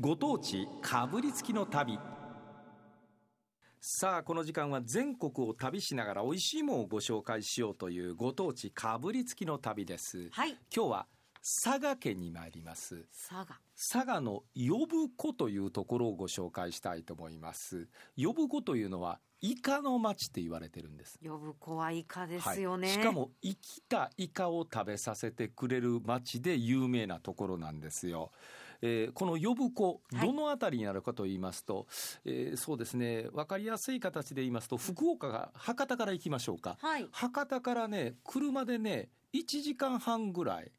ご当地かぶりつきの旅。さあこの時間は全国を旅しながら美味しいものをご紹介しようというご当地かぶりつきの旅です。はい。今日は佐賀県に参ります。佐賀。佐賀の呼子というところをご紹介したいと思います。呼子というのはイカの町って言われてるんです。呼子はイカですよね、はい、しかも生きたイカを食べさせてくれる町で有名なところなんですよ。えー、この呼子どの辺りになるかと言いますと、はい、えー、そうですね。分かりやすい形で言いますと福岡が博多から行きましょうか、はい、博多からね車でね1時間半ぐらい。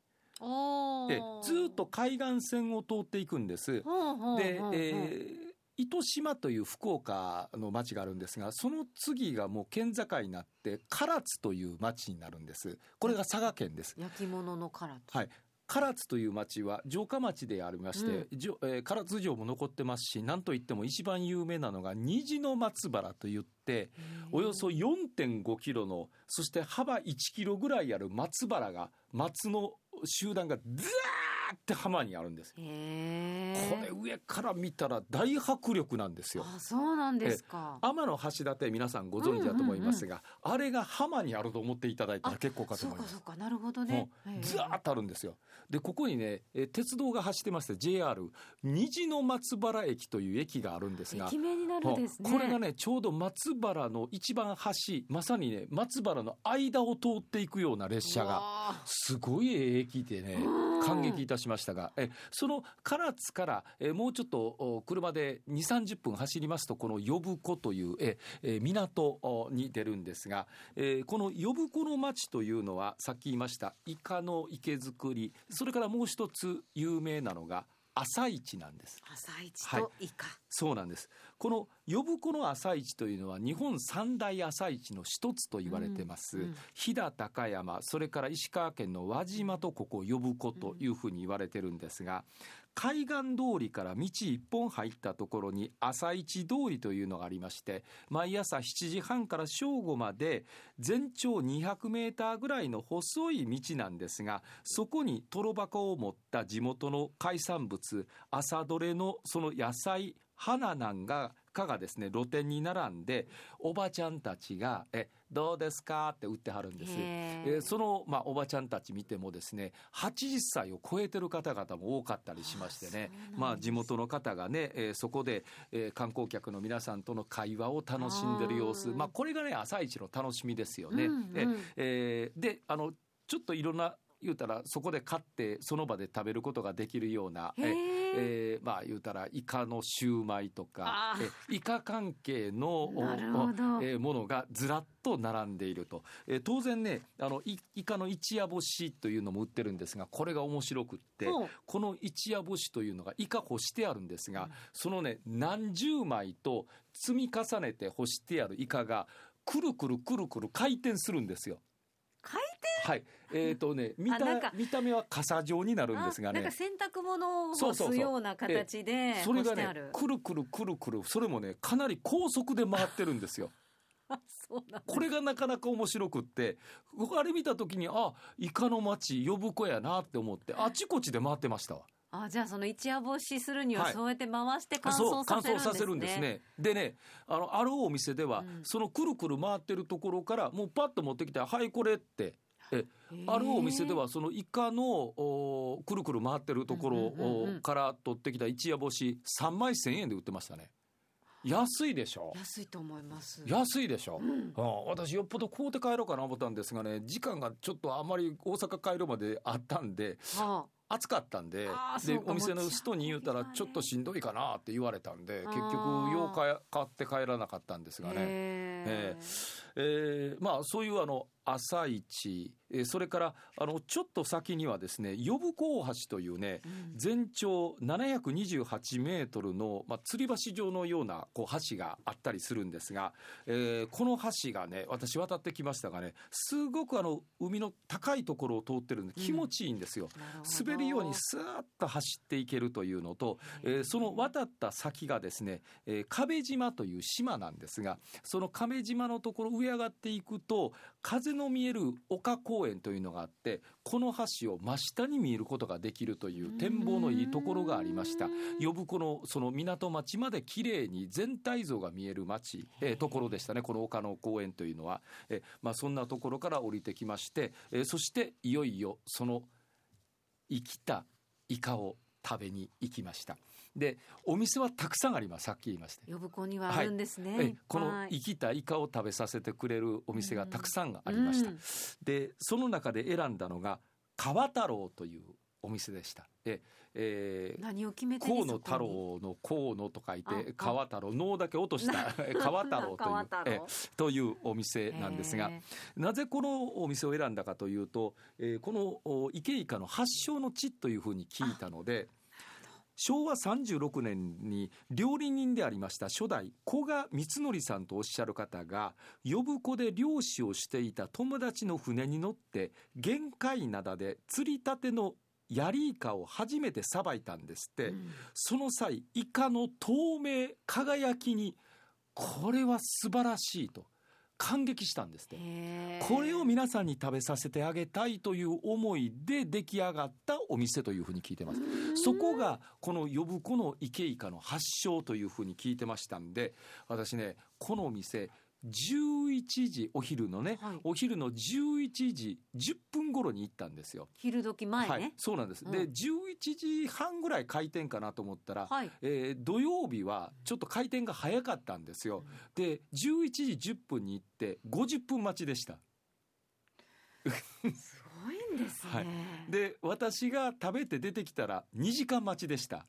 でずっと海岸線を通っていくんです。で、えー糸島という福岡の町があるんですがその次がもう県境になって唐津という町になるんです。これが佐賀県です。焼き物の唐津。はい唐津という町は城下町でありまして、うん、えー、唐津城も残ってますし何といっても一番有名なのが虹の松原といっておよそ4.5キロのそして幅1キロぐらいある松原が松の集団がずーって浜にあるんですこれ上から見たら大迫力なんですよ。あそうなんですか。天橋立皆さんご存知だと思いますが、あれが浜にあると思っていただいたら結構かと思います。そうかそうかなるほどね。ずー。っとあるんですよ。でここにね鉄道が走ってまして JR 虹の松原駅という駅があるんですが駅名になるんですね。これがねちょうど松原の一番端まさにね松原の間を通っていくような列車がすごい駅でね感激いたしましたがえその唐津からえもうちょっと車で2 3 0分走りますとこの呼子というええ港に出るんですが、えこの呼子の町というのはさっき言いましたイカの池作りそれからもう一つ有名なのが朝市なんです。朝市とイカ、はい、そうなんです。この呼子の朝市というのは日本三大朝市の一つと言われてます、うんうん、飛騨高山それから石川県の輪島とここ呼子というふうに言われてるんですが、海岸通りから道一本入ったところに朝市通りというのがありまして毎朝7時半から正午まで全長200メーターぐらいの細い道なんですがそこにトロ箱を持った地元の海産物朝どれのその野菜花なんがかがですね露店に並んでおばちゃんたちが「えどうですか?」って売ってはるんです。えその、まあ、おばちゃんたち見てもですね80歳を超えてる方々も多かったりしましてね。まあ、地元の方がね、えー、そこで、えー、観光客の皆さんとの会話を楽しんでる様子。まあ、これがね朝一の楽しみですよね。うんうん、えー、であのちょっといろんな言うたらそこで買ってその場で食べることができるようなえ、えー、まあ言うたらイカのシューマイとかえイカ関係のえー、ものがずらっと並んでいると、えー、当然ねあのイカの一夜干しというのも売ってるんですがこれが面白くってこの一夜干しというのがイカ干してあるんですが、うん、そのね何十枚と積み重ねて干してあるイカがくるくるくるくる回転するんですよ。回転？はい。えっ、ー、とね見た見た目は傘状になるんですがね。なんか洗濯物を干すような形でそれがねくるくるくるくるそれもねかなり高速で回ってるんですよ。これがなかなか面白くってあれ見た時にあイカの町呼子やなって思ってあちこちで回ってましたわあじゃあその一夜干しするにはそうやって回して乾燥させるんですね。させるんですね。でねあのあるお店では、うん、そのくるくる回ってるところからもうパッと持ってきて「はいこれ」って。えあるお店ではそのイカのおくるくる回ってるところから取ってきた一夜干し3枚1,000円で売ってましたね。安いでしょ？安いと思います。安いでしょ、うん、私よっぽど買うて帰ろうかな思ったんですがね時間がちょっとあまり大阪帰るまであったんで、はあ暑かったんででお店の人に言うたらちょっとしんどいかなって言われたんで結局よう買って帰らなかったんですがね。えーえー、まあそういうあの朝市、えー、それからあのちょっと先にはですね呼子大橋というね、うん、全長728メートルの、まあ、吊り橋状のようなこう橋があったりするんですが、えー、この橋がね私渡ってきましたがねすごくあの海の高いところを通ってるんで気持ちいいんですよ。うん、滑るようにスーッと走っていけるというのと、えー、その渡った先がですね、えー、壁島という島なんですがその壁島のところ上上がっていくと風の見える丘高公園というのがあってこの橋を真下に見ることができるという展望のいいところがありました。呼子のその港町まで綺麗に全体像が見える町、えー、ところでしたね。この丘の公園というのは、えーまあ、そんなところから降りてきまして、えー、そしていよいよその生きたイカを食べに行きましたでお店はたくさんあります。さっき言いました。呼子にはあるんですね、はい、この生きたイカを食べさせてくれるお店がたくさんありました、うん、でその中で選んだのが川太郎というお店でした。で、えー、何を決めて河野太郎の河野と書いて川太郎脳だけ落とした 川太郎というえというお店なんですがなぜこのお店を選んだかというと、えー、この池イカの発祥の地というふうに聞いたので昭和36年に料理人でありました初代古賀光則さんとおっしゃる方が呼子で漁師をしていた友達の船に乗って玄界灘で釣りたてのヤリイカを初めてさばいたんですって、うん、その際イカの透明輝きにこれは素晴らしいと感激したんですって。これを皆さんに食べさせてあげたいという思いで出来上がったお店というふうに聞いてます。そこがこの呼子のイケイカの発祥というふうに聞いてましたんで私ねこのお店11時お昼のね、はい、お昼の11時10分頃に行ったんですよ。昼時前ね、はい、そうなんです、うん、で11時半ぐらい開店かなと思ったら、はい、えー、土曜日はちょっと開店が早かったんですよ、うん、で11時10分に行って50分待ちでした。すごいんですね、はい、で私が食べて出てきたら2時間待ちでした。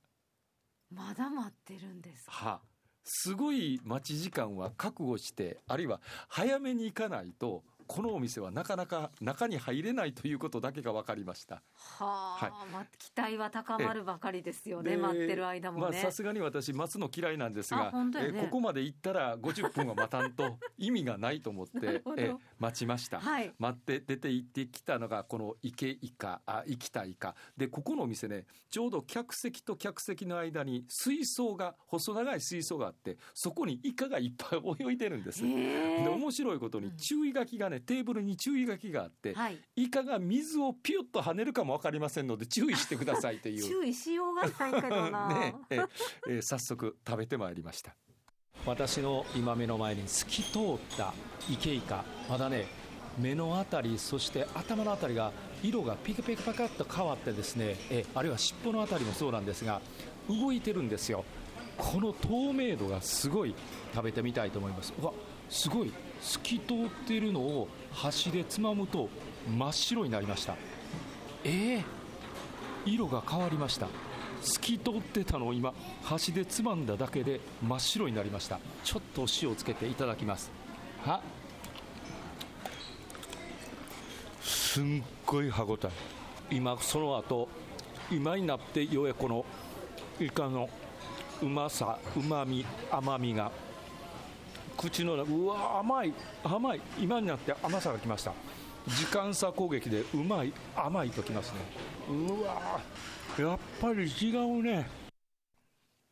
まだ待ってるんですは。あすごい待ち時間は覚悟してあるいは早めに行かないとこのお店はなかなか中に入れないということだけが分かりました。はあ、はいまあ、期待は高まるばかりですよね、待ってる間もね。さすがに私、待つの嫌いなんですが、ね、えここまで行ったら50分は待たんと意味がないと思ってえ待ちました、はい、待って出て行ってきたのが、この池イカ、あ生きたイカ。で、ここのお店ね、ちょうど客席と客席の間に水槽が、細長い水槽があって、そこにイカがいっぱい泳いでるんです。で、面白いことに注意書きがね、テーブルに注意書きがあって、はい、イカが水をピュッと跳ねるかも分かりませんので注意してくださいという。注意しようがないけどな、ね。ええ。ー、早速食べてまいりました。私の今目の前に透き通った池イカまだね目のあたりそして頭のあたりが色がピカピカピカっと変わってですねえあるいは尻尾のあたりもそうなんですが動いてるんですよこの透明度がすごい食べてみたいと思います。うわすごい。透き通っているのを箸でつまむと真っ白になりました。えー、色が変わりました。透き通ってたのを今箸でつまんだだけで真っ白になりました。ちょっと塩をつけていただきます。はすんごい歯ごたえ。今その後今になってようやくこのイカのうまさうまみ甘みが。口の中うわ甘い甘い。今になって甘さがきました。時間差攻撃でうまい甘いときますね。うわやっぱり違うね。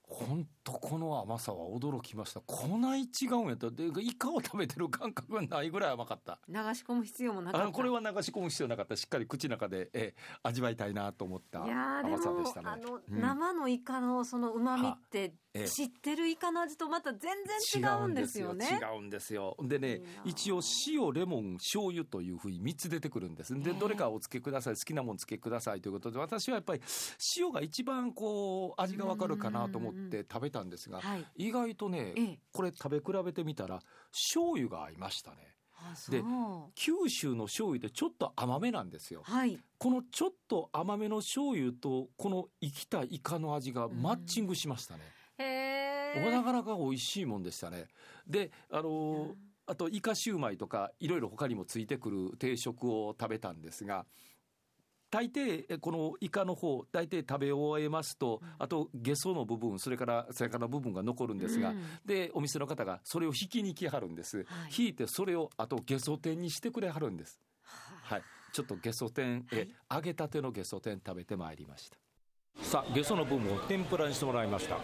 本当この甘さは驚きました。こない違うんやった。でイカを食べてる感覚がないぐらい甘かった。流し込む必要もなかった。これは流し込む必要なかった。しっかり口の中で、え味わいたいなと思った甘さでしたね。あの、うん、生のイカのその旨味って知ってるイカの味とまた全然違うんですよね。違うんですよ。でね一応塩レモン醤油というふうに3つ出てくるんです。でどれかお付けください。好きなもん付けくださいということで私はやっぱり塩が一番こう味がわかるかなと思って食べたんですが、はい、意外とね、これ食べ比べてみたら醤油が合いましたね。で九州の醤油ってちょっと甘めなんですよ、はい、このちょっと甘めの醤油とこの生きたイカの味がマッチングしましたね、うん、なかなか美味しいもんでしたね。であのあとイカシューマイとかいろいろ他にもついてくる定食を食べたんですが大抵このイカの方大抵食べ終えますと、あとゲソの部分それから背中の部分が残るんですが、うん、でお店の方がそれを引きに来はるんです、はい、引いてそれをあとゲソ天にしてくれはるんです、はい、ちょっとゲソ天え、揚げたてのゲソ天食べてまいりました。さあゲソの部分を天ぷらにしてもらいました。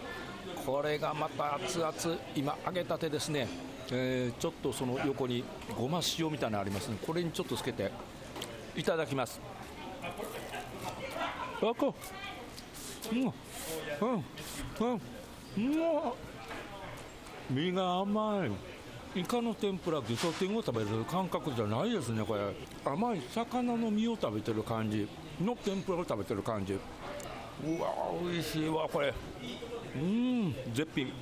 これがまた熱々今揚げたてですね、えー、ちょっとその横にごま塩みたいなのありますね。これにちょっとつけていただきますあこうんうんうんうん身が甘いイカの天ぷらゲソ天を食べる感覚じゃないですねこれ。甘い魚の身を食べてる感じ。の天ぷらを食べてる感じ。うわ美味しいわこれ。うん絶品。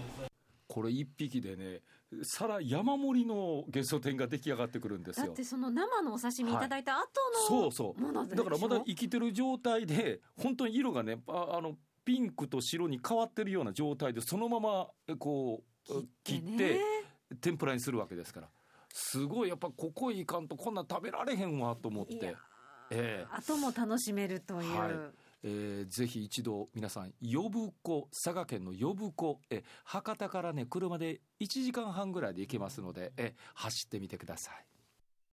これ一匹でね皿山盛りのゲソ天が出来上がってくるんですよ。だってその生のお刺身いただいた後の、そうそう。だからまだ生きてる状態で本当に色がねああのピンクと白に変わってるような状態でそのままこう切って天ぷらにするわけですから。すごいやっぱここいかんとこんな食べられへんわと思って、えー、後も楽しめるという。はいえー、ぜひ一度皆さん呼子佐賀県の呼子え博多からね車で1時間半ぐらいで行けますのでえ走ってみてください。